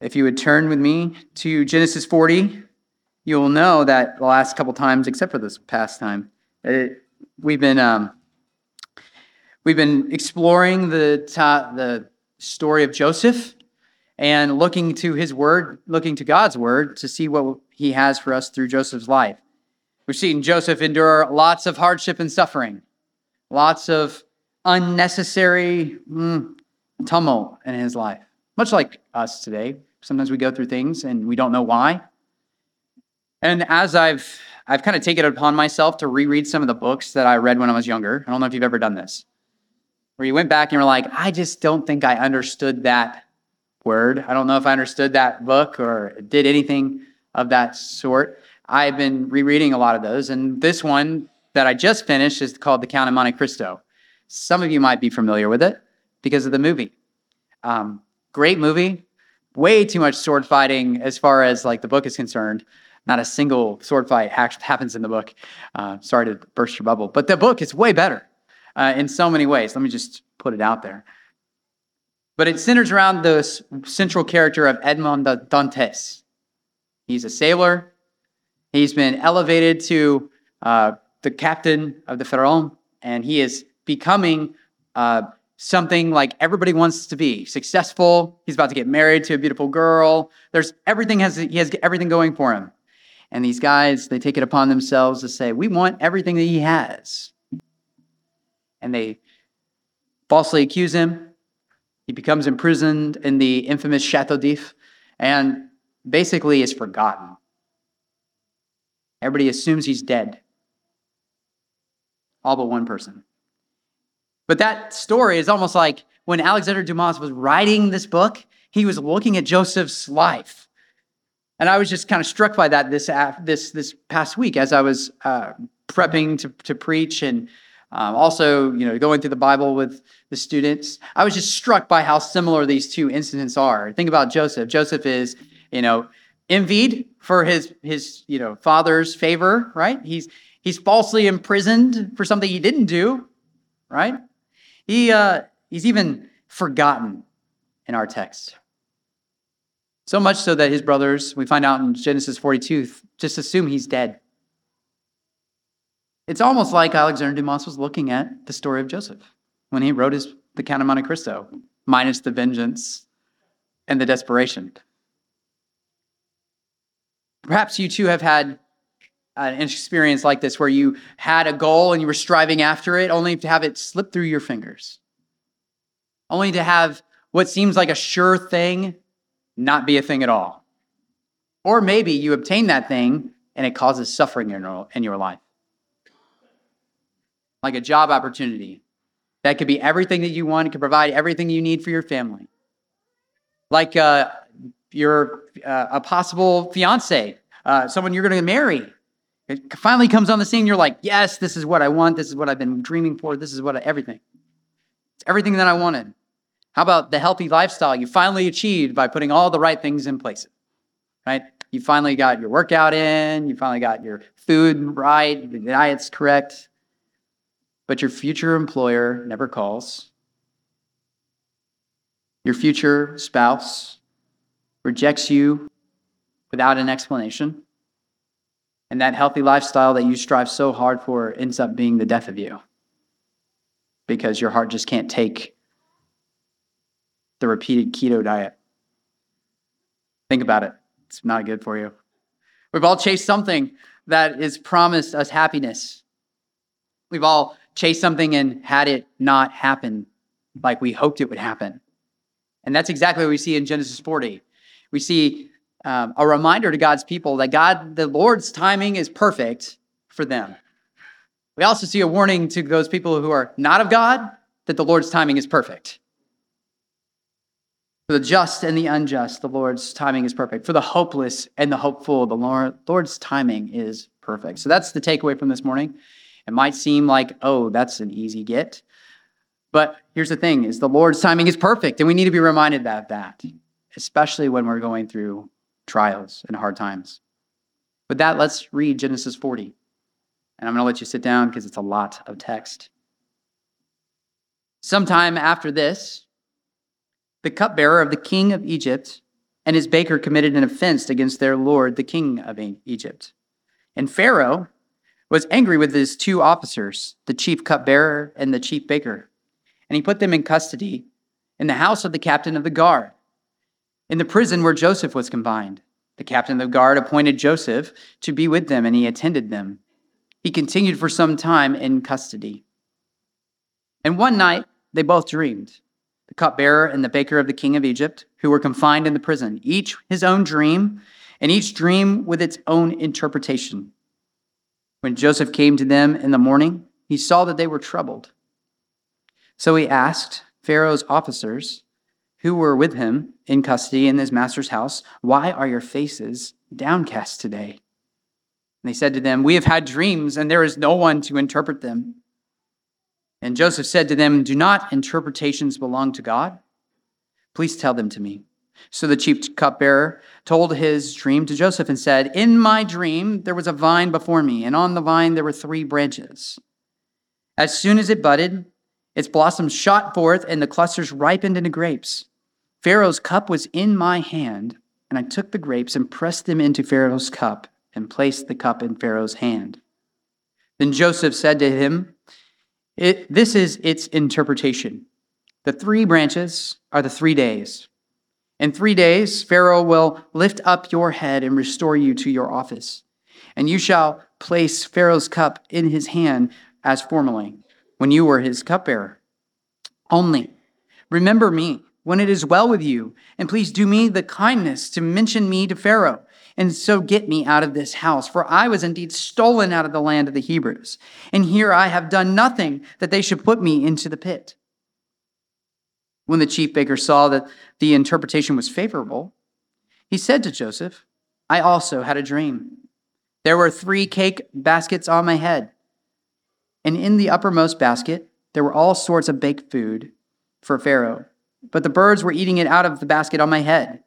If you would turn with me to Genesis 40, you'll know that the last couple times, except for this past time, it, we've been um, we've been exploring the ta- the story of Joseph and looking to his word, looking to God's word to see what he has for us through Joseph's life. We've seen Joseph endure lots of hardship and suffering, lots of unnecessary mm, tumult in his life, much like us today. Sometimes we go through things and we don't know why. And as I've I've kind of taken it upon myself to reread some of the books that I read when I was younger. I don't know if you've ever done this. Where you went back and were like, I just don't think I understood that word. I don't know if I understood that book or did anything of that sort. I've been rereading a lot of those, and this one that I just finished is called The Count of Monte Cristo. Some of you might be familiar with it because of the movie. Um, great movie, way too much sword fighting as far as like the book is concerned. Not a single sword fight happens in the book. Uh, sorry to burst your bubble, but the book is way better uh, in so many ways. Let me just put it out there. But it centers around the central character of Edmond Dantes. He's a sailor. He's been elevated to uh, the captain of the Pharaon, and he is becoming uh, something like everybody wants to be successful. He's about to get married to a beautiful girl. There's everything has he has everything going for him. And these guys, they take it upon themselves to say, "We want everything that he has." And they falsely accuse him he becomes imprisoned in the infamous Chateau d'If and basically is forgotten. Everybody assumes he's dead, all but one person. But that story is almost like when Alexander Dumas was writing this book, he was looking at Joseph's life. And I was just kind of struck by that this, this, this past week as I was uh, prepping to, to preach and um, also, you know, going through the Bible with the students, I was just struck by how similar these two incidents are. Think about Joseph. Joseph is, you know, envied for his his you know father's favor, right? He's he's falsely imprisoned for something he didn't do, right? He uh, he's even forgotten in our text. So much so that his brothers, we find out in Genesis 42, just assume he's dead. It's almost like Alexander Dumas was looking at the story of Joseph when he wrote his The Count of Monte Cristo, minus the vengeance and the desperation. Perhaps you too have had an experience like this where you had a goal and you were striving after it, only to have it slip through your fingers, only to have what seems like a sure thing not be a thing at all. Or maybe you obtain that thing and it causes suffering in your life like a job opportunity. That could be everything that you want. It could provide everything you need for your family. Like uh, you're uh, a possible fiance, uh, someone you're going to marry. It finally comes on the scene. You're like, yes, this is what I want. This is what I've been dreaming for. This is what I, everything. It's everything that I wanted. How about the healthy lifestyle you finally achieved by putting all the right things in place? Right? You finally got your workout in. You finally got your food right. The diet's correct but your future employer never calls. Your future spouse rejects you without an explanation. And that healthy lifestyle that you strive so hard for ends up being the death of you because your heart just can't take the repeated keto diet. Think about it, it's not good for you. We've all chased something that is promised us happiness. We've all chased something and had it not happen like we hoped it would happen. And that's exactly what we see in Genesis 40. We see um, a reminder to God's people that God, the Lord's timing is perfect for them. We also see a warning to those people who are not of God that the Lord's timing is perfect. For the just and the unjust, the Lord's timing is perfect. For the hopeless and the hopeful, the Lord, Lord's timing is perfect. So that's the takeaway from this morning. It might seem like, oh, that's an easy get. But here's the thing is the Lord's timing is perfect, and we need to be reminded of that, especially when we're going through trials and hard times. With that, let's read Genesis 40. And I'm going to let you sit down because it's a lot of text. Sometime after this, the cupbearer of the king of Egypt and his baker committed an offense against their lord, the king of Egypt. And Pharaoh was angry with his two officers, the chief cupbearer and the chief baker, and he put them in custody in the house of the captain of the guard, in the prison where Joseph was confined. The captain of the guard appointed Joseph to be with them, and he attended them. He continued for some time in custody. And one night they both dreamed the cupbearer and the baker of the king of Egypt, who were confined in the prison, each his own dream, and each dream with its own interpretation. When Joseph came to them in the morning, he saw that they were troubled. So he asked Pharaoh's officers, who were with him in custody in his master's house, Why are your faces downcast today? And they said to them, We have had dreams, and there is no one to interpret them. And Joseph said to them, Do not interpretations belong to God? Please tell them to me. So the chief cupbearer told his dream to Joseph and said, In my dream there was a vine before me, and on the vine there were three branches. As soon as it budded, its blossoms shot forth, and the clusters ripened into grapes. Pharaoh's cup was in my hand, and I took the grapes and pressed them into Pharaoh's cup and placed the cup in Pharaoh's hand. Then Joseph said to him, This is its interpretation. The three branches are the three days. In three days, Pharaoh will lift up your head and restore you to your office. And you shall place Pharaoh's cup in his hand as formerly, when you were his cupbearer. Only remember me when it is well with you, and please do me the kindness to mention me to Pharaoh, and so get me out of this house, for I was indeed stolen out of the land of the Hebrews. And here I have done nothing that they should put me into the pit. When the chief baker saw that the interpretation was favorable, he said to Joseph, I also had a dream. There were three cake baskets on my head, and in the uppermost basket there were all sorts of baked food for Pharaoh, but the birds were eating it out of the basket on my head.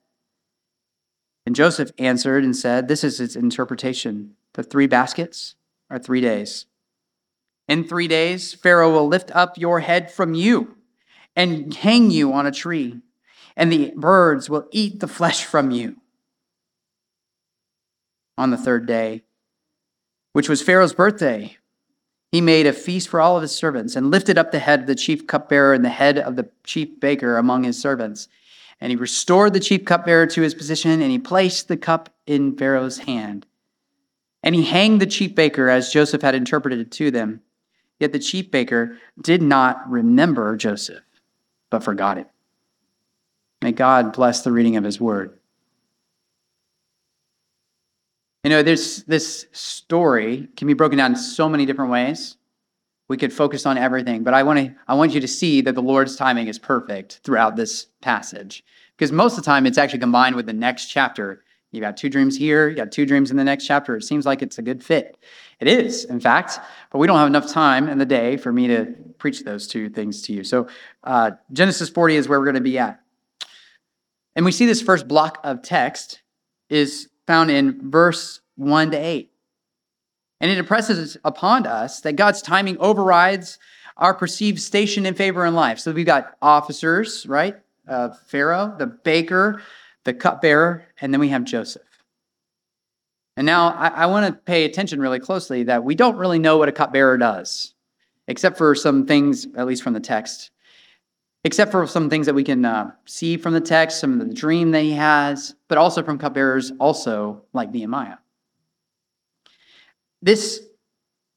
And Joseph answered and said, This is its interpretation. The three baskets are three days. In three days, Pharaoh will lift up your head from you and hang you on a tree, and the birds will eat the flesh from you. On the third day, which was Pharaoh's birthday, he made a feast for all of his servants and lifted up the head of the chief cupbearer and the head of the chief baker among his servants. And he restored the chief cupbearer to his position, and he placed the cup in Pharaoh's hand. And he hanged the chief baker as Joseph had interpreted it to them. Yet the chief baker did not remember Joseph but forgot it. May God bless the reading of his word. You know, this, this story can be broken down in so many different ways. We could focus on everything, but I want, to, I want you to see that the Lord's timing is perfect throughout this passage. Because most of the time, it's actually combined with the next chapter. You got two dreams here, you got two dreams in the next chapter. It seems like it's a good fit. It is, in fact, but we don't have enough time in the day for me to preach those two things to you. So, uh, Genesis 40 is where we're going to be at. And we see this first block of text is found in verse 1 to 8. And it impresses upon us that God's timing overrides our perceived station and favor in life. So we've got officers, right? Uh, Pharaoh, the baker, the cupbearer, and then we have Joseph. And now I, I want to pay attention really closely that we don't really know what a cupbearer does, except for some things, at least from the text, except for some things that we can uh, see from the text, some of the dream that he has, but also from cupbearers, also like Nehemiah. This,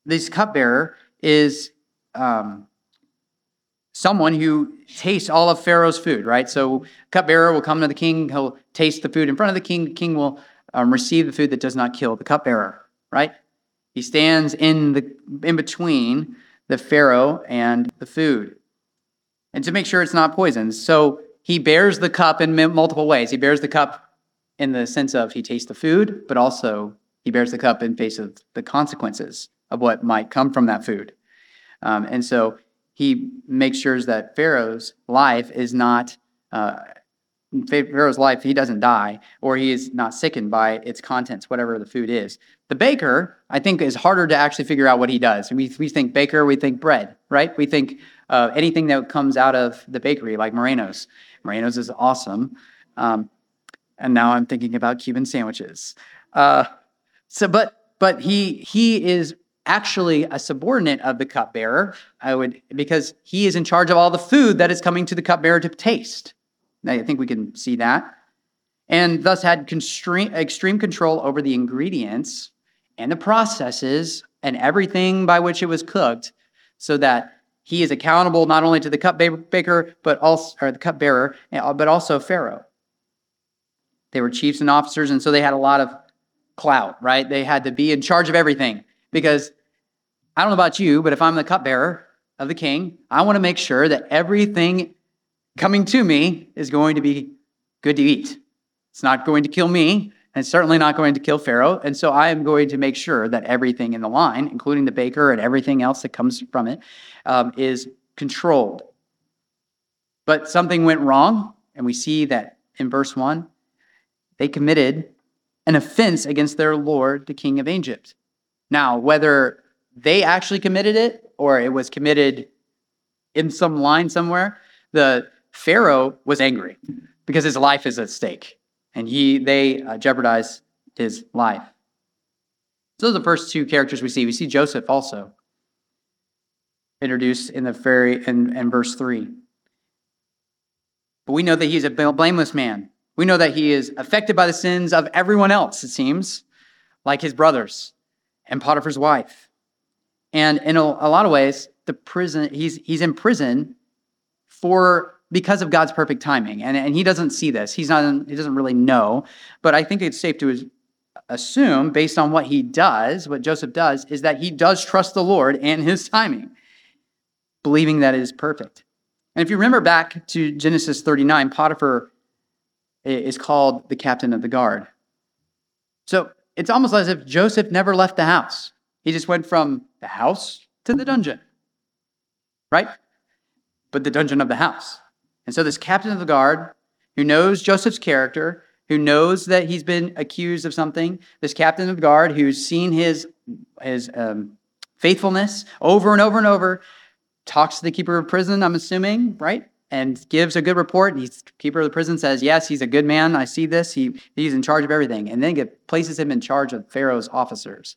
this cupbearer is um, someone who tastes all of Pharaoh's food, right? So, cupbearer will come to the king, he'll taste the food in front of the king, the king will um, receive the food that does not kill, the cupbearer, right? He stands in the in between the Pharaoh and the food, and to make sure it's not poisoned. So he bears the cup in multiple ways. He bears the cup in the sense of he tastes the food, but also he bears the cup in face of the consequences of what might come from that food. Um, and so he makes sure that Pharaoh's life is not uh, Pharaoh's life, he doesn't die, or he is not sickened by its contents, whatever the food is. The baker, I think, is harder to actually figure out what he does. We, we think baker, we think bread, right? We think uh, anything that comes out of the bakery, like Moreno's. Moreno's is awesome. Um, and now I'm thinking about Cuban sandwiches. Uh, so, but but he he is actually a subordinate of the cupbearer. I would because he is in charge of all the food that is coming to the cupbearer to taste. I think we can see that, and thus had extreme control over the ingredients and the processes and everything by which it was cooked, so that he is accountable not only to the cupbearer but also or the cupbearer, uh, but also Pharaoh. They were chiefs and officers, and so they had a lot of clout, right? They had to be in charge of everything because I don't know about you, but if I'm the cupbearer of the king, I want to make sure that everything coming to me is going to be good to eat. It's not going to kill me, and certainly not going to kill Pharaoh. And so I am going to make sure that everything in the line, including the baker and everything else that comes from it, um, is controlled. But something went wrong, and we see that in verse 1 they committed an offense against their Lord, the king of Egypt. Now, whether they actually committed it or it was committed in some line somewhere, the Pharaoh was angry because his life is at stake and he they uh, jeopardize his life. So those are the first two characters we see. We see Joseph also introduced in the very in, in verse 3. But we know that he's a blameless man. We know that he is affected by the sins of everyone else, it seems, like his brothers and Potiphar's wife. And in a, a lot of ways, the prison, he's, he's in prison for because of God's perfect timing. And, and he doesn't see this. He's not, he doesn't really know. But I think it's safe to assume, based on what he does, what Joseph does, is that he does trust the Lord and his timing, believing that it is perfect. And if you remember back to Genesis 39, Potiphar is called the captain of the guard. So it's almost as if Joseph never left the house. He just went from the house to the dungeon, right? But the dungeon of the house. And so this captain of the guard who knows Joseph's character, who knows that he's been accused of something, this captain of the guard who's seen his, his um, faithfulness over and over and over, talks to the keeper of prison, I'm assuming, right? and gives a good report. And He's keeper of the prison says, "Yes, he's a good man. I see this. He he's in charge of everything." And then get, places him in charge of Pharaoh's officers.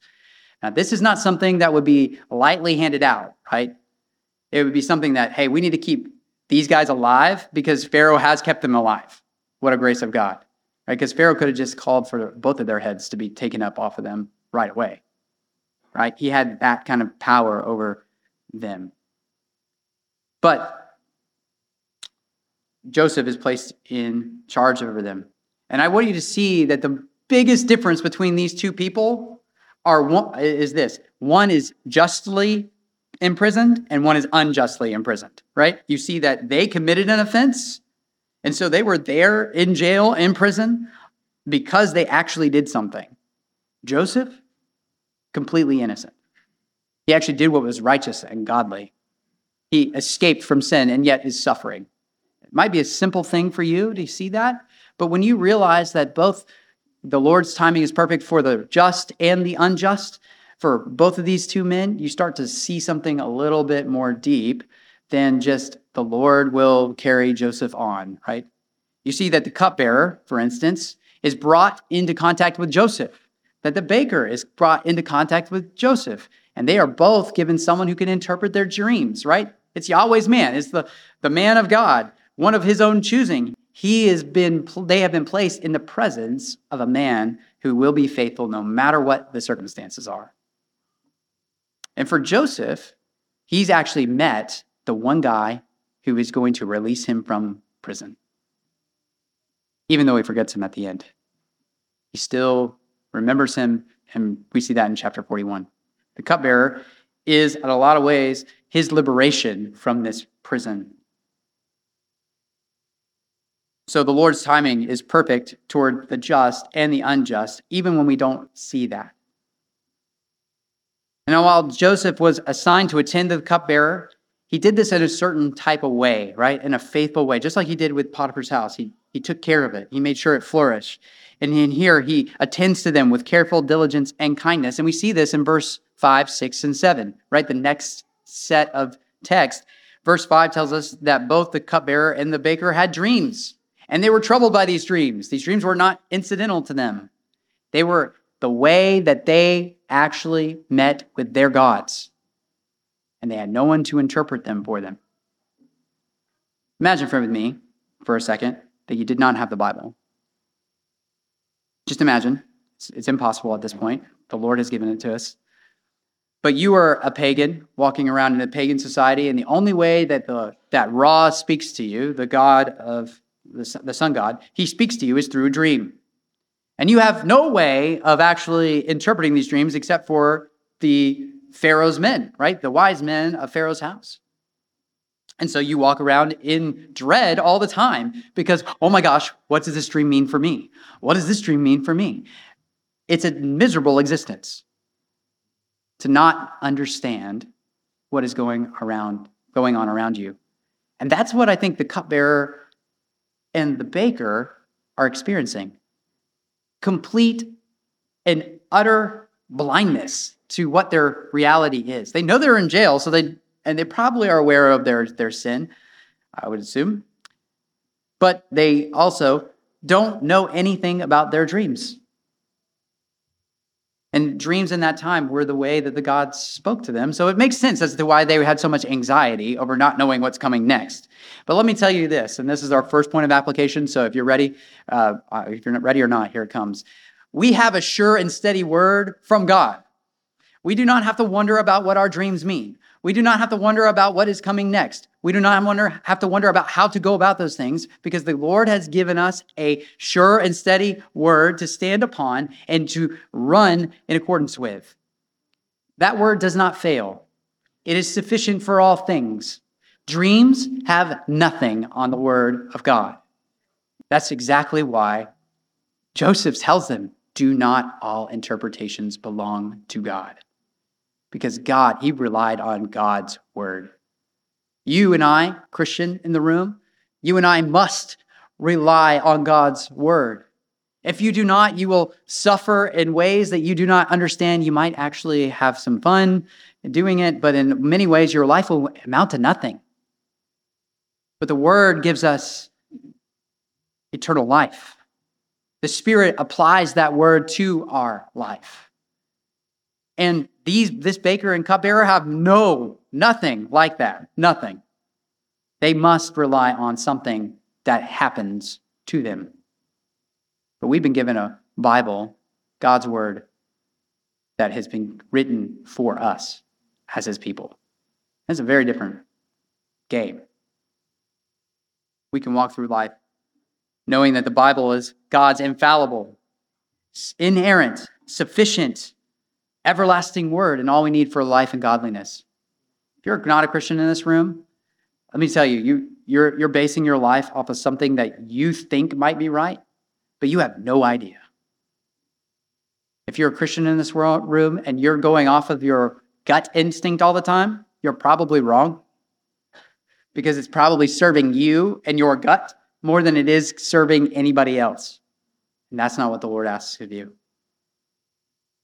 Now, this is not something that would be lightly handed out, right? It would be something that, hey, we need to keep these guys alive because Pharaoh has kept them alive. What a grace of God, right? Because Pharaoh could have just called for both of their heads to be taken up off of them right away, right? He had that kind of power over them. But Joseph is placed in charge over them. And I want you to see that the biggest difference between these two people are one, is this one is justly imprisoned and one is unjustly imprisoned, right? You see that they committed an offense, and so they were there in jail, in prison, because they actually did something. Joseph, completely innocent. He actually did what was righteous and godly. He escaped from sin and yet is suffering It might be a simple thing for you to see that, but when you realize that both the Lord's timing is perfect for the just and the unjust, for both of these two men, you start to see something a little bit more deep than just the Lord will carry Joseph on, right? You see that the cupbearer, for instance, is brought into contact with Joseph, that the baker is brought into contact with Joseph, and they are both given someone who can interpret their dreams, right? It's Yahweh's man, it's the, the man of God one of his own choosing. He has been, they have been placed in the presence of a man who will be faithful no matter what the circumstances are. And for Joseph, he's actually met the one guy who is going to release him from prison, even though he forgets him at the end. He still remembers him, and we see that in chapter 41. The cupbearer is, in a lot of ways, his liberation from this prison so the Lord's timing is perfect toward the just and the unjust, even when we don't see that. And while Joseph was assigned to attend to the cupbearer, he did this in a certain type of way, right? In a faithful way, just like he did with Potiphar's house. He, he took care of it, he made sure it flourished. And in here, he attends to them with careful diligence and kindness. And we see this in verse 5, 6, and 7, right? The next set of text. Verse 5 tells us that both the cupbearer and the baker had dreams And they were troubled by these dreams. These dreams were not incidental to them, they were the way that they actually met with their gods. And they had no one to interpret them for them. Imagine for me for a second that you did not have the Bible. Just imagine. It's, it's impossible at this point. The Lord has given it to us. But you are a pagan walking around in a pagan society, and the only way that the that Ra speaks to you, the God of the, the sun god, he speaks to you is through a dream. And you have no way of actually interpreting these dreams except for the Pharaoh's men, right? The wise men of Pharaoh's house. And so you walk around in dread all the time because, oh my gosh, what does this dream mean for me? What does this dream mean for me? It's a miserable existence to not understand what is going around going on around you. And that's what I think the cupbearer and the baker are experiencing. Complete and utter blindness to what their reality is. They know they're in jail, so they and they probably are aware of their, their sin, I would assume. But they also don't know anything about their dreams. And dreams in that time were the way that the gods spoke to them. So it makes sense as to why they had so much anxiety over not knowing what's coming next. But let me tell you this, and this is our first point of application. So if you're ready, uh, if you're not ready or not, here it comes. We have a sure and steady word from God. We do not have to wonder about what our dreams mean. We do not have to wonder about what is coming next. We do not wonder, have to wonder about how to go about those things because the Lord has given us a sure and steady word to stand upon and to run in accordance with. That word does not fail, it is sufficient for all things. Dreams have nothing on the word of God. That's exactly why Joseph tells them do not all interpretations belong to God because God, he relied on God's word. You and I, Christian in the room, you and I must rely on God's word. If you do not, you will suffer in ways that you do not understand. You might actually have some fun doing it, but in many ways, your life will amount to nothing. But the word gives us eternal life. The Spirit applies that word to our life. And these, this baker and cupbearer have no, nothing like that. Nothing. They must rely on something that happens to them. But we've been given a Bible, God's word, that has been written for us as his people. That's a very different game. We can walk through life knowing that the Bible is God's infallible, inerrant, sufficient, everlasting word and all we need for life and godliness. If you're not a Christian in this room, let me tell you, you you're, you're basing your life off of something that you think might be right, but you have no idea. If you're a Christian in this room and you're going off of your gut instinct all the time, you're probably wrong because it's probably serving you and your gut more than it is serving anybody else. And that's not what the Lord asks of you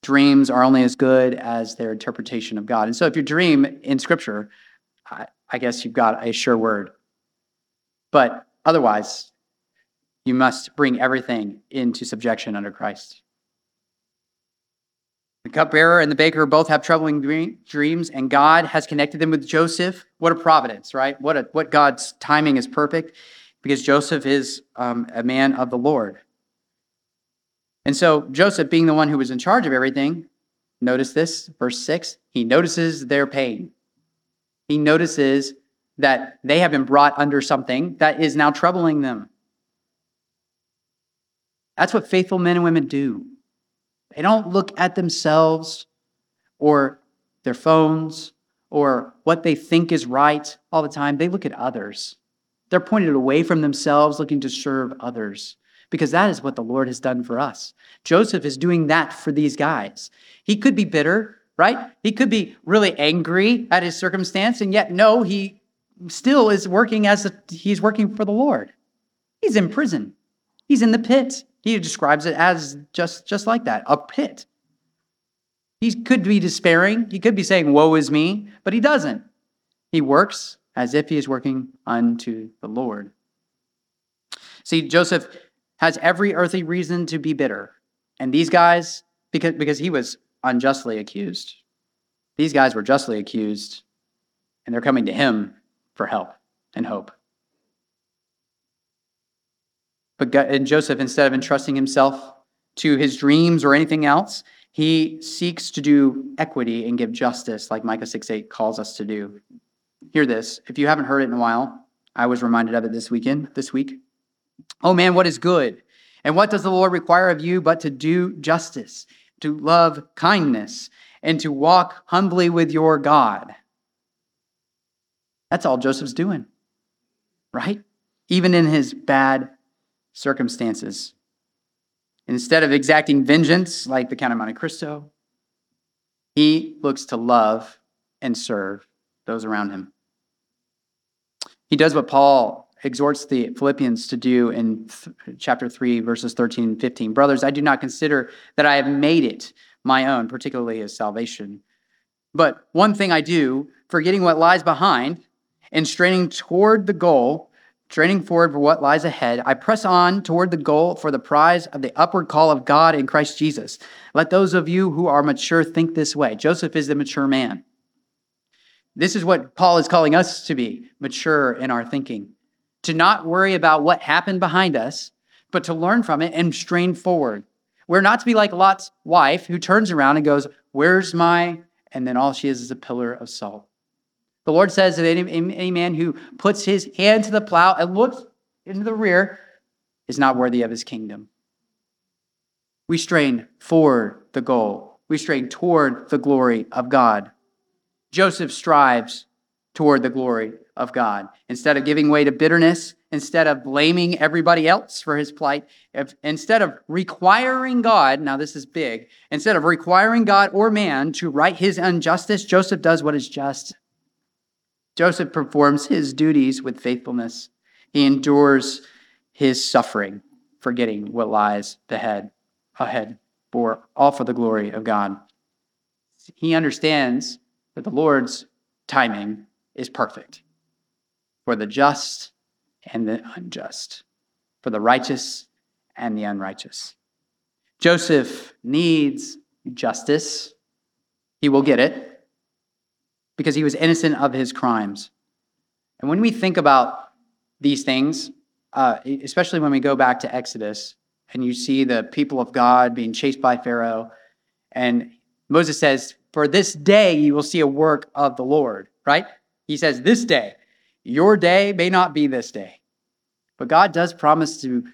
dreams are only as good as their interpretation of God. And so if you dream in Scripture, I, I guess you've got a sure word. But otherwise, you must bring everything into subjection under Christ. The cupbearer and the baker both have troubling dreams, and God has connected them with Joseph. What a providence, right? What, a, what God's timing is perfect because Joseph is um, a man of the Lord. And so Joseph, being the one who was in charge of everything, notice this, verse 6, he notices their pain. He notices that they have been brought under something that is now troubling them. That's what faithful men and women do. They don't look at themselves or their phones or what they think is right all the time. They look at others. They're pointed away from themselves, looking to serve others because that is what the Lord has done for us. Joseph is doing that for these guys. He could be bitter, right? He could be really angry at his circumstance, and yet, no, he still is working as a, he's working for the Lord. He's in prison. He's in the pit. He describes it as just, just like that a pit. He could be despairing. He could be saying, Woe is me, but he doesn't. He works as if he is working unto the Lord. See, Joseph has every earthly reason to be bitter. And these guys, because, because he was unjustly accused, these guys were justly accused, and they're coming to him for help and hope. But God, and Joseph, instead of entrusting himself to his dreams or anything else, he seeks to do equity and give justice, like Micah 6 8 calls us to do. Hear this. If you haven't heard it in a while, I was reminded of it this weekend, this week. Oh man, what is good? And what does the Lord require of you but to do justice, to love kindness, and to walk humbly with your God? That's all Joseph's doing, right? Even in his bad circumstances. Instead of exacting vengeance like the Count of Monte Cristo, he looks to love and serve those around him. He does what Paul exhorts the Philippians to do in th- chapter 3, verses 13 and 15. Brothers, I do not consider that I have made it my own, particularly as salvation. But one thing I do, forgetting what lies behind and straining toward the goal, straining forward for what lies ahead, I press on toward the goal for the prize of the upward call of God in Christ Jesus. Let those of you who are mature think this way. Joseph is the mature man. This is what Paul is calling us to be mature in our thinking, to not worry about what happened behind us, but to learn from it and strain forward. We're not to be like Lot's wife who turns around and goes, Where's my? And then all she is is a pillar of salt. The Lord says that any, any man who puts his hand to the plow and looks into the rear is not worthy of his kingdom. We strain for the goal. We strain toward the glory of God. Joseph strives toward the glory of God. Instead of giving way to bitterness, instead of blaming everybody else for his plight, if, instead of requiring God, now this is big, instead of requiring God or man to right his injustice, Joseph does what is just Joseph performs his duties with faithfulness. He endures his suffering, forgetting what lies ahead, ahead, for all for the glory of God. He understands that the Lord's timing is perfect for the just and the unjust, for the righteous and the unrighteous. Joseph needs justice. He will get it because he was innocent of his crimes. And when we think about these things, uh, especially when we go back to Exodus and you see the people of God being chased by Pharaoh, and Moses says, For this day you will see a work of the Lord, right? He says, This day. Your day may not be this day. But God does promise to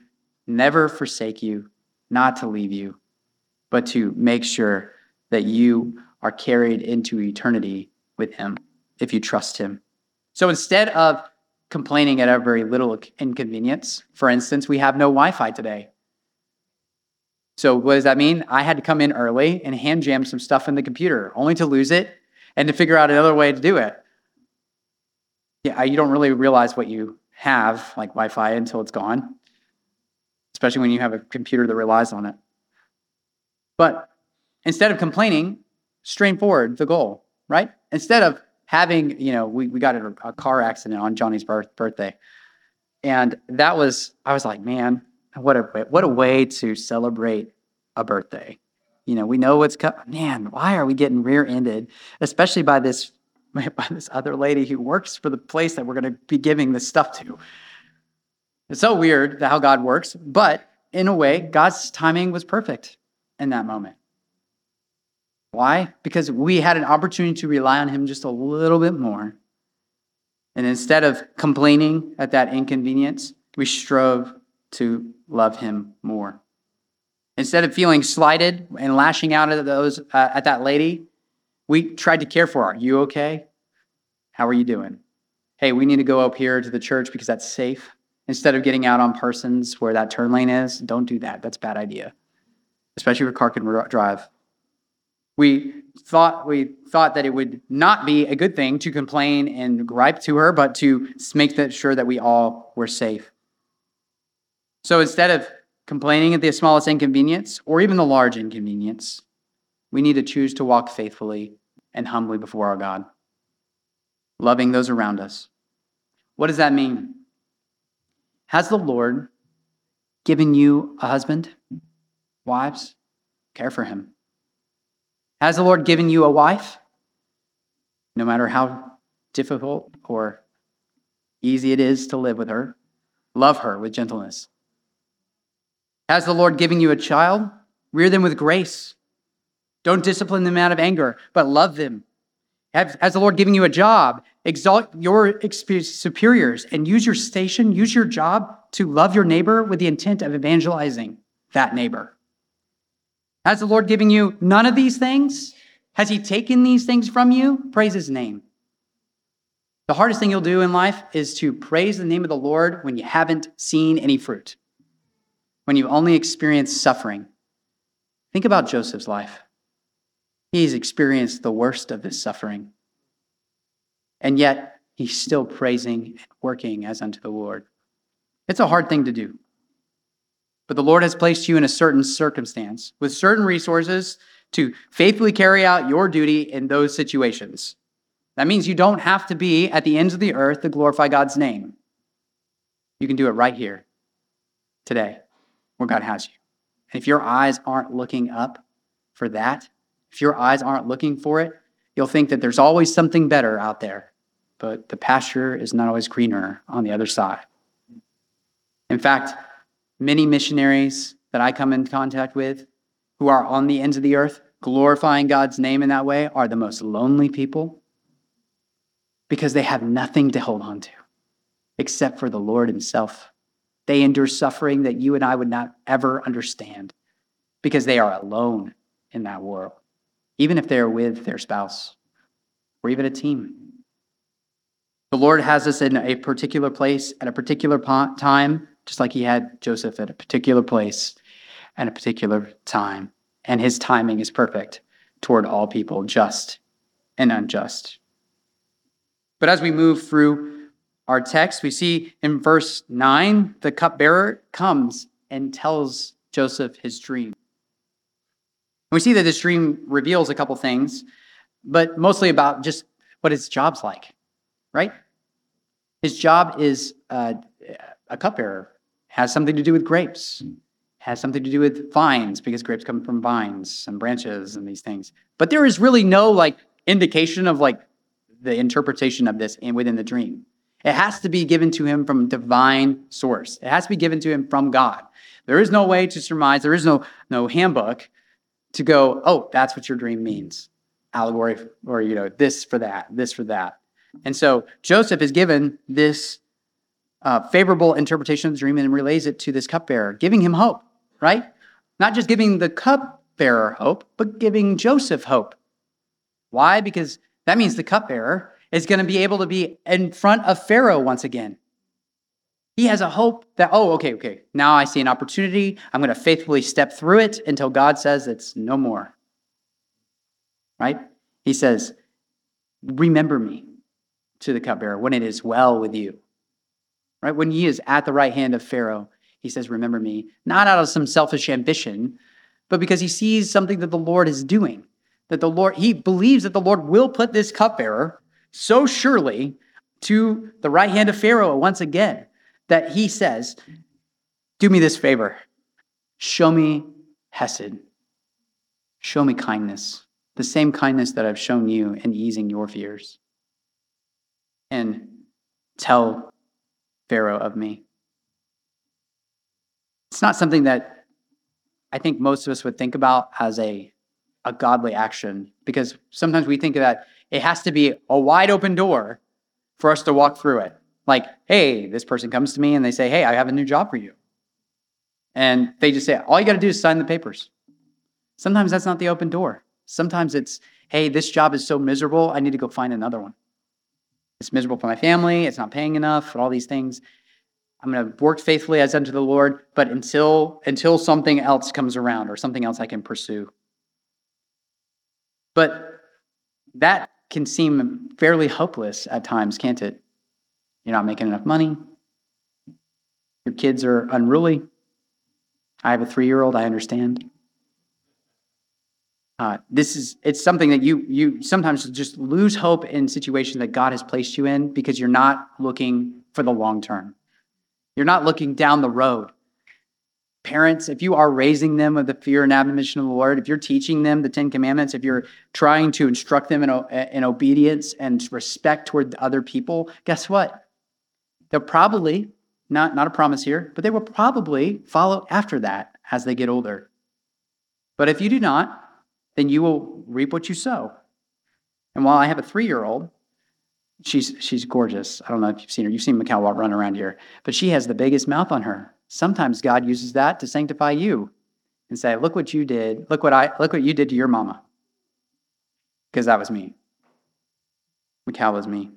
never forsake you, not to leave you, but to make sure that you are carried into eternity with him if you trust him. So instead of complaining at every little inconvenience, for instance, we have no Wi Fi today. So what does that mean? I had to come in early and hand jam some stuff in the computer, only to lose it and to figure out another way to do it. Yeah, you don't really realize what you have, like Wi Fi, until it's gone, especially when you have a computer that relies on it. But instead of complaining, strain forward the goal right? Instead of having, you know, we, we got a, a car accident on Johnny's birth, birthday. And that was, I was like, man, what a, what a way to celebrate a birthday. You know, we know what's coming. Man, why are we getting rear-ended, especially by this by this other lady who works for the place that we're going to be giving this stuff to? It's so weird how God works, but in a way, God's timing was perfect in that moment. Why? Because we had an opportunity to rely on Him just a little bit more. And instead of complaining at that inconvenience, we strove to love Him more. Instead of feeling slighted and lashing out at those uh, at that lady, we tried to care for her. Are you okay? How are you doing? Hey, we need to go up here to the church because that's safe. Instead of getting out on Parsons where that turn lane is, don't do that. That's a bad idea, especially for Carkin Drive. We thought we thought that it would not be a good thing to complain and gripe to her, but to make sure that we all were safe. So instead of complaining at the smallest inconvenience or even the large inconvenience, we need to choose to walk faithfully and humbly before our God, loving those around us. What does that mean? Has the Lord given you a husband? Wives, care for him. Has the Lord given you a wife? No matter how difficult or easy it is to live with her, love her with gentleness. Has the Lord given you a child? Rear them with grace. Don't discipline them out of anger, but love them. Has the Lord given you a job? Exalt your superiors and use your station, use your job to love your neighbor with the intent of evangelizing that neighbor. Has the Lord given you none of these things? Has He taken these things from you? Praise His name. The hardest thing you'll do in life is to praise the name of the Lord when you haven't seen any fruit, when you've only experienced suffering. Think about Joseph's life. He's experienced the worst of his suffering. And yet, he's still praising and working as unto the Lord. It's a hard thing to do. But the Lord has placed you in a certain circumstance with certain resources to faithfully carry out your duty in those situations. That means you don't have to be at the ends of the earth to glorify God's name. You can do it right here, today, where God has you. And if your eyes aren't looking up for that, if your eyes aren't looking for it, you'll think that there's always something better out there. But the pasture is not always greener on the other side. In fact, many missionaries that I come in contact with who are on the ends of the earth, glorifying God's name in that way, are the most lonely people because they have nothing to hold on to except for the Lord Himself. They endure suffering that you and I would not ever understand because they are alone in that world, even if they're with their spouse or even a team. The Lord has us in a particular place at a particular time, just like He had Joseph at a particular place and a particular time. And His timing is perfect toward all people, just and unjust. But as we move through our text, we see in verse 9, the cupbearer comes and tells Joseph his dream. And we see that this dream reveals a couple things, but mostly about just what his job's like, right? His job is uh, a cupbearer, has something to do with grapes, has something to do with vines, because grapes come from vines and branches and these things. But there is really no like indication of like the interpretation of this within the dream. It has to be given to him from divine source. It has to be given to him from God. There is no way to surmise, there is no, no handbook to go, oh, that's what your dream means. Allegory, or, you know, this for that, this for that. And so Joseph is given this uh, favorable interpretation of the dream and relays it to this cupbearer, giving him hope, right? Not just giving the cupbearer hope, but giving Joseph hope. Why? Because that means the cupbearer is going to be able to be in front of Pharaoh once again. He has a hope that, oh, okay, okay, now I see an opportunity. I'm going to faithfully step through it until God says it's no more. Right? He says, Remember me to the cupbearer when it is well with you. Right? When he is at the right hand of Pharaoh, he says, Remember me, not out of some selfish ambition, but because he sees something that the Lord is doing that the Lord, he believes that the Lord will put this cupbearer so surely to the right hand of Pharaoh once again that he says, Do me this favor. Show me Hesed. Show me kindness, the same kindness that I've shown you in easing your fears. And tell Pharaoh of me. It's not something that I think most of us would think about as a a godly action because sometimes we think that it has to be a wide open door for us to walk through it. Like, hey, this person comes to me and they say, hey, I have a new job for you. And they just say, all you got to do is sign the papers. Sometimes that's not the open door. Sometimes it's, hey, this job is so miserable, I need to go find another one. It's miserable for my family, it's not paying enough, and all these things. I'm going to work faithfully as unto the Lord, but until until something else comes around or something else I can pursue. But that can seem fairly hopeless at times, can't it? You're not making enough money. Your kids are unruly. I have a three year old, I understand. Uh, this is it's something that you you sometimes just lose hope in situations that God has placed you in because you're not looking for the long term. You're not looking down the road. parents, if you are raising them with the fear and admonition of the Lord, if you're teaching them the Ten Commandments, if you're trying to instruct them in, in obedience and respect toward other people, guess what? They'll probably, not, not a promise here, but they will probably follow after that as they get older. But if you do not, then you will reap what you sow. And while I have a three year old, she's, she's gorgeous. I don't know if you've seen her. You've seen Mikhail run around here, but she has the biggest mouth on her. Sometimes God uses that to sanctify you and say, look what you did. Look what I look what you did to your mama. Because that was me. Mikhail was me.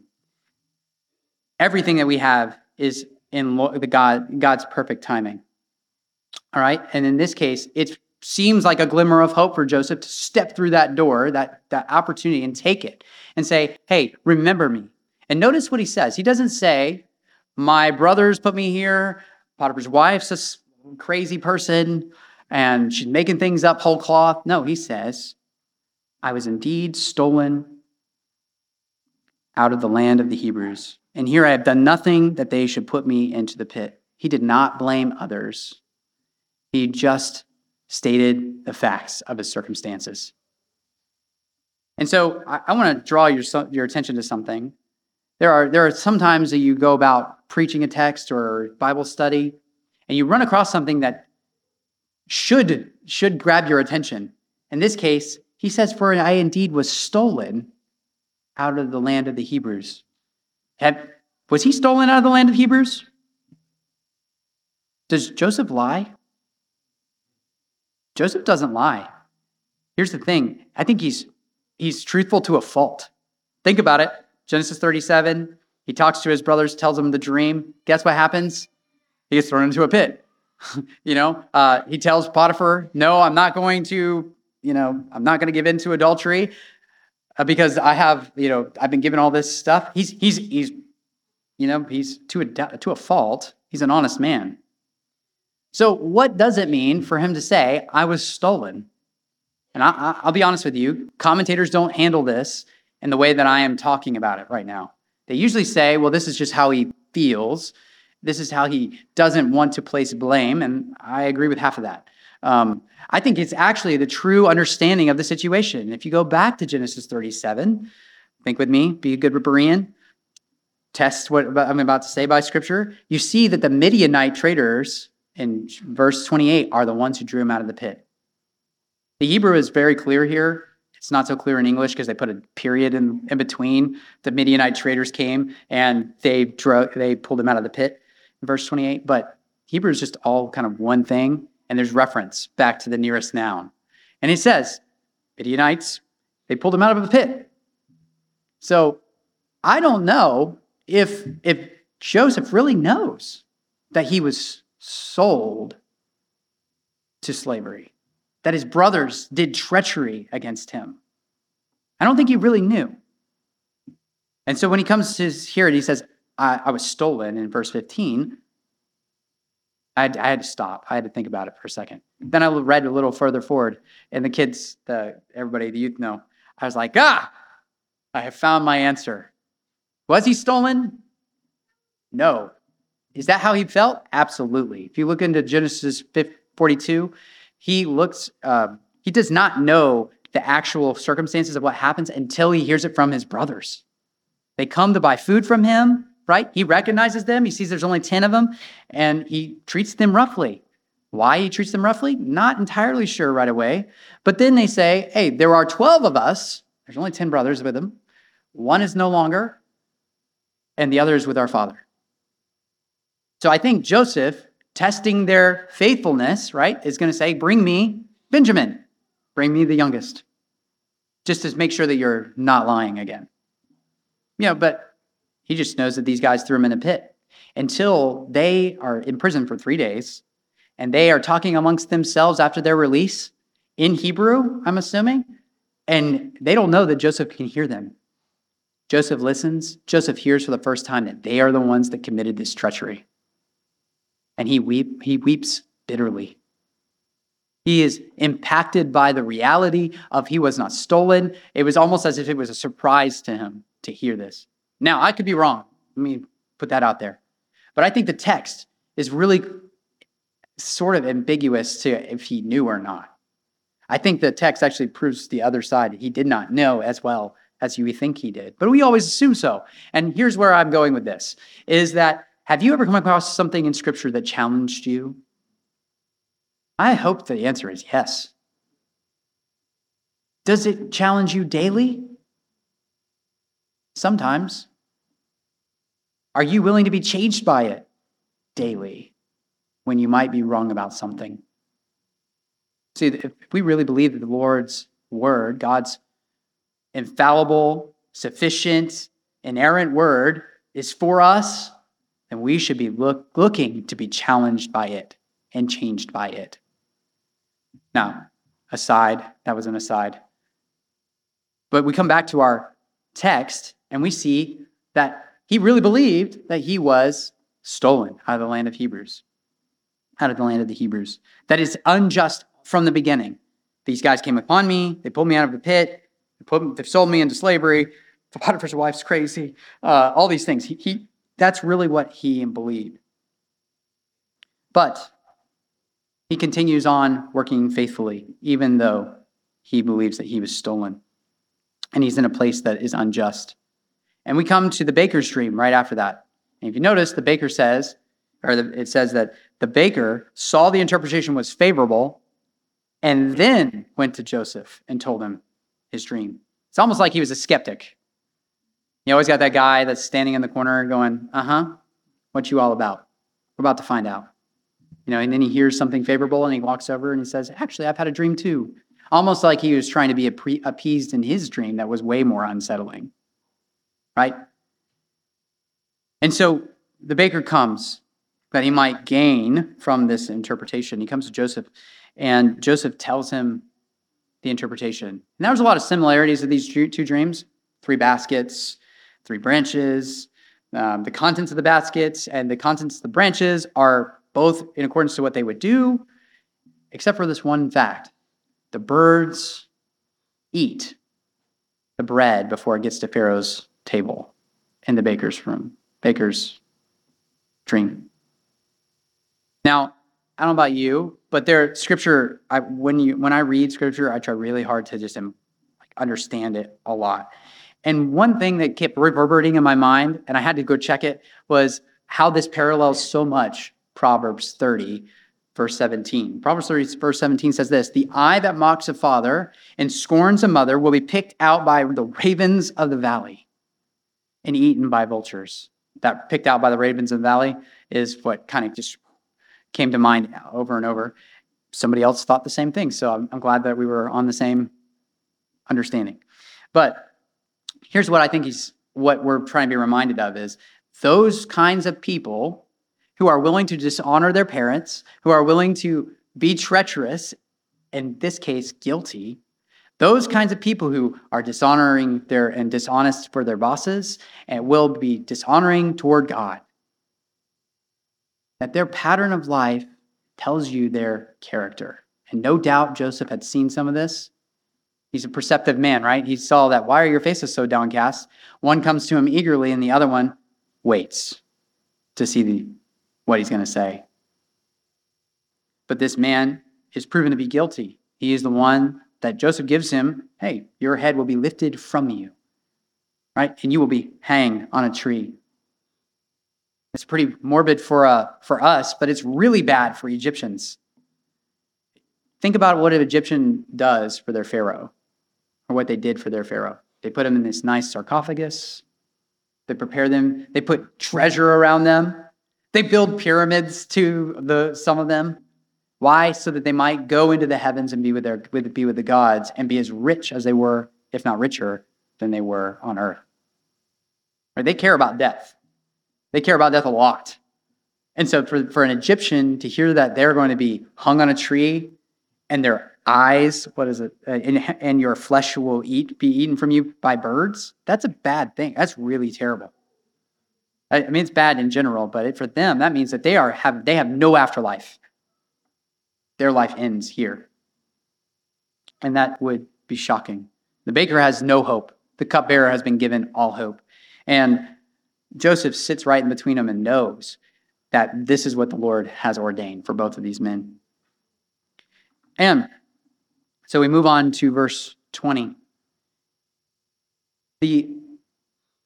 Everything that we have is in the God, God's perfect timing. All right? And in this case, it seems like a glimmer of hope for Joseph to step through that door, that, that opportunity, and take it and say, hey, remember me. And notice what he says. He doesn't say, my brothers put me here. Potiphar's wife's a crazy person and she's making things up whole cloth. No, he says, I was indeed stolen out of the land of the Hebrews. And here I have done nothing that they should put me into the pit. He did not blame others, he just stated the facts of his circumstances. And so I, I want to draw your, your attention to something there are, there are some times that you go about preaching a text or Bible study and you run across something that should, should grab your attention. In this case, he says, For I indeed was stolen out of the land of the Hebrews. Had, was he stolen out of the land of Hebrews? Does Joseph lie? Joseph doesn't lie. Here's the thing I think he's, he's truthful to a fault. Think about it. Genesis 37, he talks to his brothers, tells them the dream. Guess what happens? He gets thrown into a pit. you know, uh, he tells Potiphar, No, I'm not going to, you know, I'm not going to give in to adultery Uh, because I have, you know, I've been given all this stuff. He's, he's, he's, you know, he's to a, to a fault. He's an honest man. So, what does it mean for him to say, I was stolen? And I, will be honest with you, commentators don't handle this in the way that I am talking about it right now. They usually say, well, this is just how he feels. This is how he doesn't want to place blame. And I agree with half of that. Um, I think it's actually the true understanding of the situation. If you go back to Genesis 37, think with me, be a good Berean, test what I'm about to say by scripture. You see that the Midianite traders in verse 28 are the ones who drew him out of the pit. The Hebrew is very clear here. It's not so clear in English because they put a period in, in between. The Midianite traders came and they drove, they pulled him out of the pit in verse 28. But Hebrew is just all kind of one thing, and there's reference back to the nearest noun. And he says, Midianites, they pulled him out of the pit. So I don't know if if Joseph really knows that he was sold to slavery that his brothers did treachery against him. I don't think he really knew. And so when he comes to here and he says, I, I was stolen in verse 15, I had, I had, to stop. I had to think about it for a second. Then I read a little further forward, and the kids, the everybody, the youth know. I was like, ah, I have found my answer. Was he stolen? No. Is that how he felt? Absolutely. If you look into Genesis 42, he looks, uh, he does not know the actual circumstances of what happens until he hears it from his brothers. They come to buy food from him, right? He recognizes them. He sees there's only 10 of them, and he treats them roughly. Why he treats them roughly? Not entirely sure right away. But then they say, hey, there are 12 of us. There's only 10 brothers with him. One is no longer, and the other is with our father. So I think Joseph testing their faithfulness, right, is going to say, Bring me Benjamin, bring me the youngest, just to make sure that you're not lying again. You know, but he just knows that these guys threw him in a pit until they are in prison for three days and they are talking amongst themselves after their release in Hebrew, I'm assuming, and they don't know that Joseph can hear them. Joseph listens. Joseph hears for the first time that they are the ones that committed this treachery and he, weep, he weeps bitterly. He is impacted by the reality of he was not stolen. It was almost as if it was a surprise to him to hear this. Now, I could be wrong. Let me put that out there. But I think the text is really sort of ambiguous to if he knew or not. I think the text actually proves the other side. He did not know as well as you think he did, but we always assume so. And here's where I'm going with this is that have you ever come across something in scripture that challenged you? I hope the answer is yes. Does it challenge you daily? Sometimes. Are you willing to be changed by it daily when you might be wrong about something? See, if we really believe that the Lord's word, God's infallible, sufficient, inerrant word, is for us, then we should be look, looking to be challenged by it and changed by it. Now, aside, that was an aside. But we come back to our text and we see that he really believed that he was stolen out of the land of Hebrews, out of the land of the Hebrews. That is unjust from the beginning. These guys came upon me, they pulled me out of the pit, they put, they've sold me into slavery. Potiphar's wife's crazy. Uh, all these things. He, he, that's really what he believed. But he continues on working faithfully, even though he believes that he was stolen and he's in a place that is unjust. And we come to the baker's dream right after that. And if you notice, the baker says, or the, it says that the baker saw the interpretation was favorable and then went to Joseph and told him his dream. It's almost like he was a skeptic. You always got that guy that's standing in the corner going, uh huh, what you all about? We're about to find out. You know, and then he hears something favorable and he walks over and he says, Actually, I've had a dream too. Almost like he was trying to be appeased in his dream that was way more unsettling. Right? And so the baker comes that he might gain from this interpretation. He comes to Joseph, and Joseph tells him the interpretation. And there was a lot of similarities of these two dreams three baskets, three branches. Um, the contents of the baskets and the contents of the branches are both in accordance to what they would do, except for this one fact the birds eat the bread before it gets to Pharaoh's table in the baker's room, baker's dream. Now, I don't know about you, but there scripture. I, when you when I read scripture, I try really hard to just um, like, understand it a lot. And one thing that kept reverberating in my mind, and I had to go check it, was how this parallels so much Proverbs 30, verse 17. Proverbs 30, verse 17 says this The eye that mocks a father and scorns a mother will be picked out by the ravens of the valley and eaten by vultures. That picked out by the ravens in the valley is what kind of just came to mind over and over. Somebody else thought the same thing. So I'm, I'm glad that we were on the same understanding. But here's what I think is what we're trying to be reminded of is those kinds of people who are willing to dishonor their parents, who are willing to be treacherous, in this case, guilty, those kinds of people who are dishonoring their and dishonest for their bosses and will be dishonoring toward God. That their pattern of life tells you their character. And no doubt Joseph had seen some of this. He's a perceptive man, right? He saw that. Why are your faces so downcast? One comes to him eagerly, and the other one waits to see the what he's going to say. But this man is proven to be guilty. He is the one that Joseph gives him hey, your head will be lifted from you, right? And you will be hanged on a tree. It's pretty morbid for, uh, for us, but it's really bad for Egyptians. Think about what an Egyptian does for their Pharaoh, or what they did for their Pharaoh. They put him in this nice sarcophagus. They prepare them, they put treasure around them. They build pyramids to the, some of them. Why? So that they might go into the heavens and be with, their, with, be with the gods and be as rich as they were, if not richer, than they were on earth. Right? They care about death. They care about death a lot. And so for, for an Egyptian to hear that they're going to be hung on a tree and their eyes, what is it, uh, and, and your flesh will eat, be eaten from you by birds, that's a bad thing. That's really terrible. I mean, it's bad in general, but it, for them, that means that they are have they have no afterlife. Their life ends here, and that would be shocking. The baker has no hope. The cupbearer has been given all hope, and Joseph sits right in between them and knows that this is what the Lord has ordained for both of these men. And so we move on to verse 20. The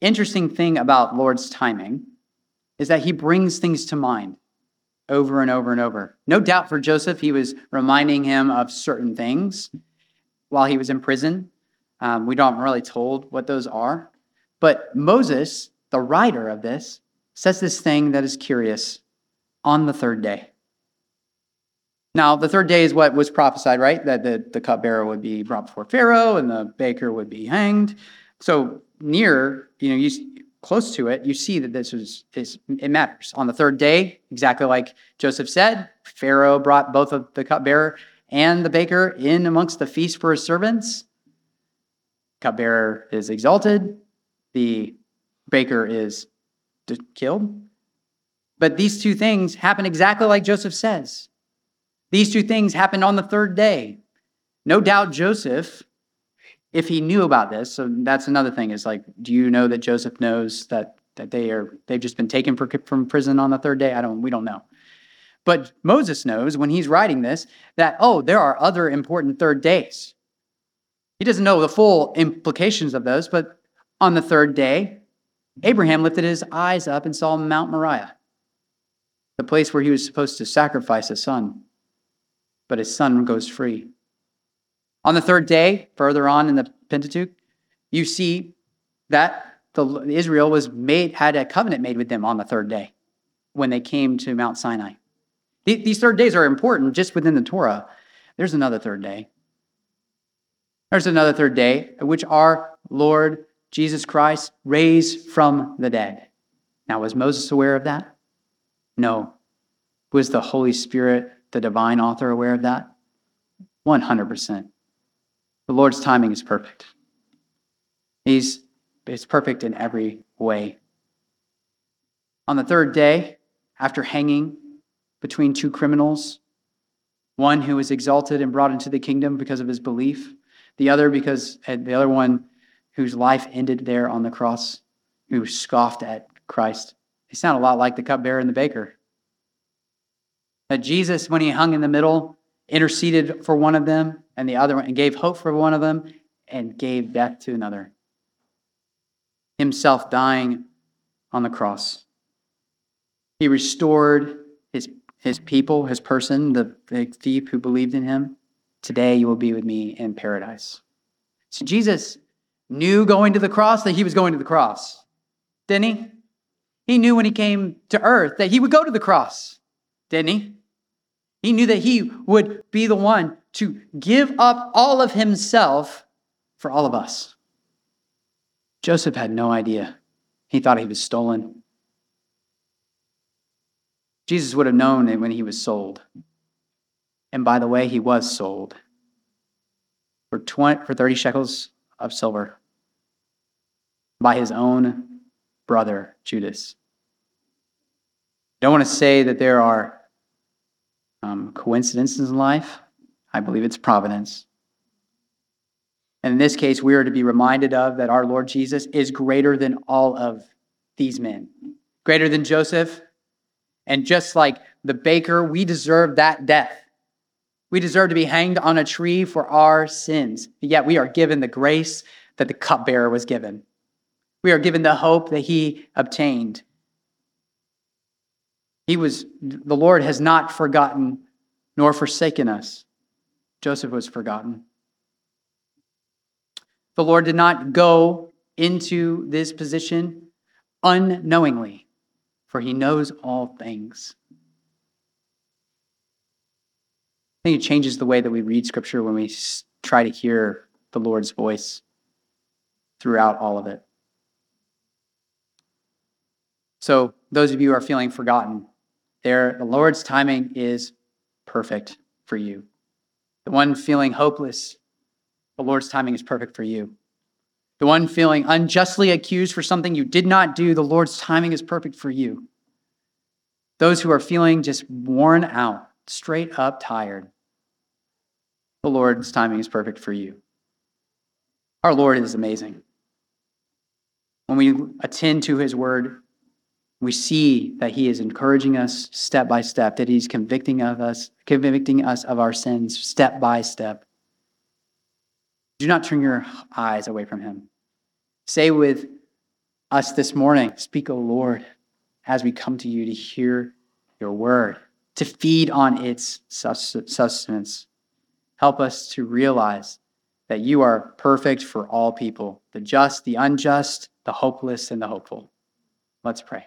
interesting thing about Lord's timing is that he brings things to mind over and over and over. No doubt for Joseph, he was reminding him of certain things while he was in prison. Um, we don't really told what those are. But Moses, the writer of this, says this thing that is curious on the third day. Now, the third day is what was prophesied, right? That the, the cupbearer would be brought before Pharaoh and the baker would be hanged. So near, you know, you close to it, you see that this is, is it matters. On the third day, exactly like Joseph said, Pharaoh brought both of the cupbearer and the baker in amongst the feast for his servants. Cupbearer is exalted, the baker is killed. But these two things happen exactly like Joseph says. These two things happened on the third day. No doubt Joseph, if he knew about this, so that's another thing is like, do you know that Joseph knows that that they are they've just been taken for, from prison on the third day? I don't we don't know. But Moses knows when he's writing this that, oh, there are other important third days. He doesn't know the full implications of those, but on the third day, Abraham lifted his eyes up and saw Mount Moriah, the place where he was supposed to sacrifice a son. But his son goes free. On the third day, further on in the Pentateuch, you see that the, Israel was made had a covenant made with them on the third day when they came to Mount Sinai. These third days are important just within the Torah. There's another third day. There's another third day, which our Lord Jesus Christ raised from the dead. Now, was Moses aware of that? No. Was the Holy Spirit, the divine author, aware of that? 100%. The Lord's timing is perfect. He's it's perfect in every way. On the third day, after hanging between two criminals, one who was exalted and brought into the kingdom because of his belief, the other because the other one whose life ended there on the cross, who scoffed at Christ. They sound a lot like the cupbearer and the baker. That Jesus, when he hung in the middle, interceded for one of them and the other one, and gave hope for one of them and gave death to another. Himself dying on the cross. He restored his, his people, his person, the, the thief who believed in him. Today you will be with me in paradise. So Jesus knew going to the cross that he was going to the cross, didn't he? He knew when he came to earth that he would go to the cross, didn't he? He knew that he would be the one to give up all of himself for all of us. Joseph had no idea. He thought he was stolen. Jesus would have known it when he was sold. And by the way, he was sold for, 20, for 30 shekels of silver by his own brother, Judas. I don't want to say that there are um, coincidences in life. I believe it's providence. And in this case, we are to be reminded of that our Lord Jesus is greater than all of these men, greater than Joseph. And just like the baker, we deserve that death. We deserve to be hanged on a tree for our sins. But Yet we are given the grace that the cupbearer was given. We are given the hope that he obtained. He was, the Lord has not forgotten nor forsaken us. Joseph was forgotten. The Lord did not go into this position unknowingly, for he knows all things. I think it changes the way that we read Scripture when we try to hear the Lord's voice throughout all of it. So, those of you who are feeling forgotten, there, the Lord's timing is perfect for you. The one feeling hopeless, the Lord's timing is perfect for you. The one feeling unjustly accused for something you did not do, the Lord's timing is perfect for you. Those who are feeling just worn out, straight up tired, the Lord's timing is perfect for you. Our Lord is amazing. When we attend to his word, We see that he is encouraging us step by step, that he's convicting of us, convicting us of our sins step by step. Do not turn your eyes away from him. Say with us this morning, Speak, O Lord, as we come to you to hear your word, to feed on its sustenance. Help us to realize that you are perfect for all people the just, the unjust, the hopeless, and the hopeful. Let's pray.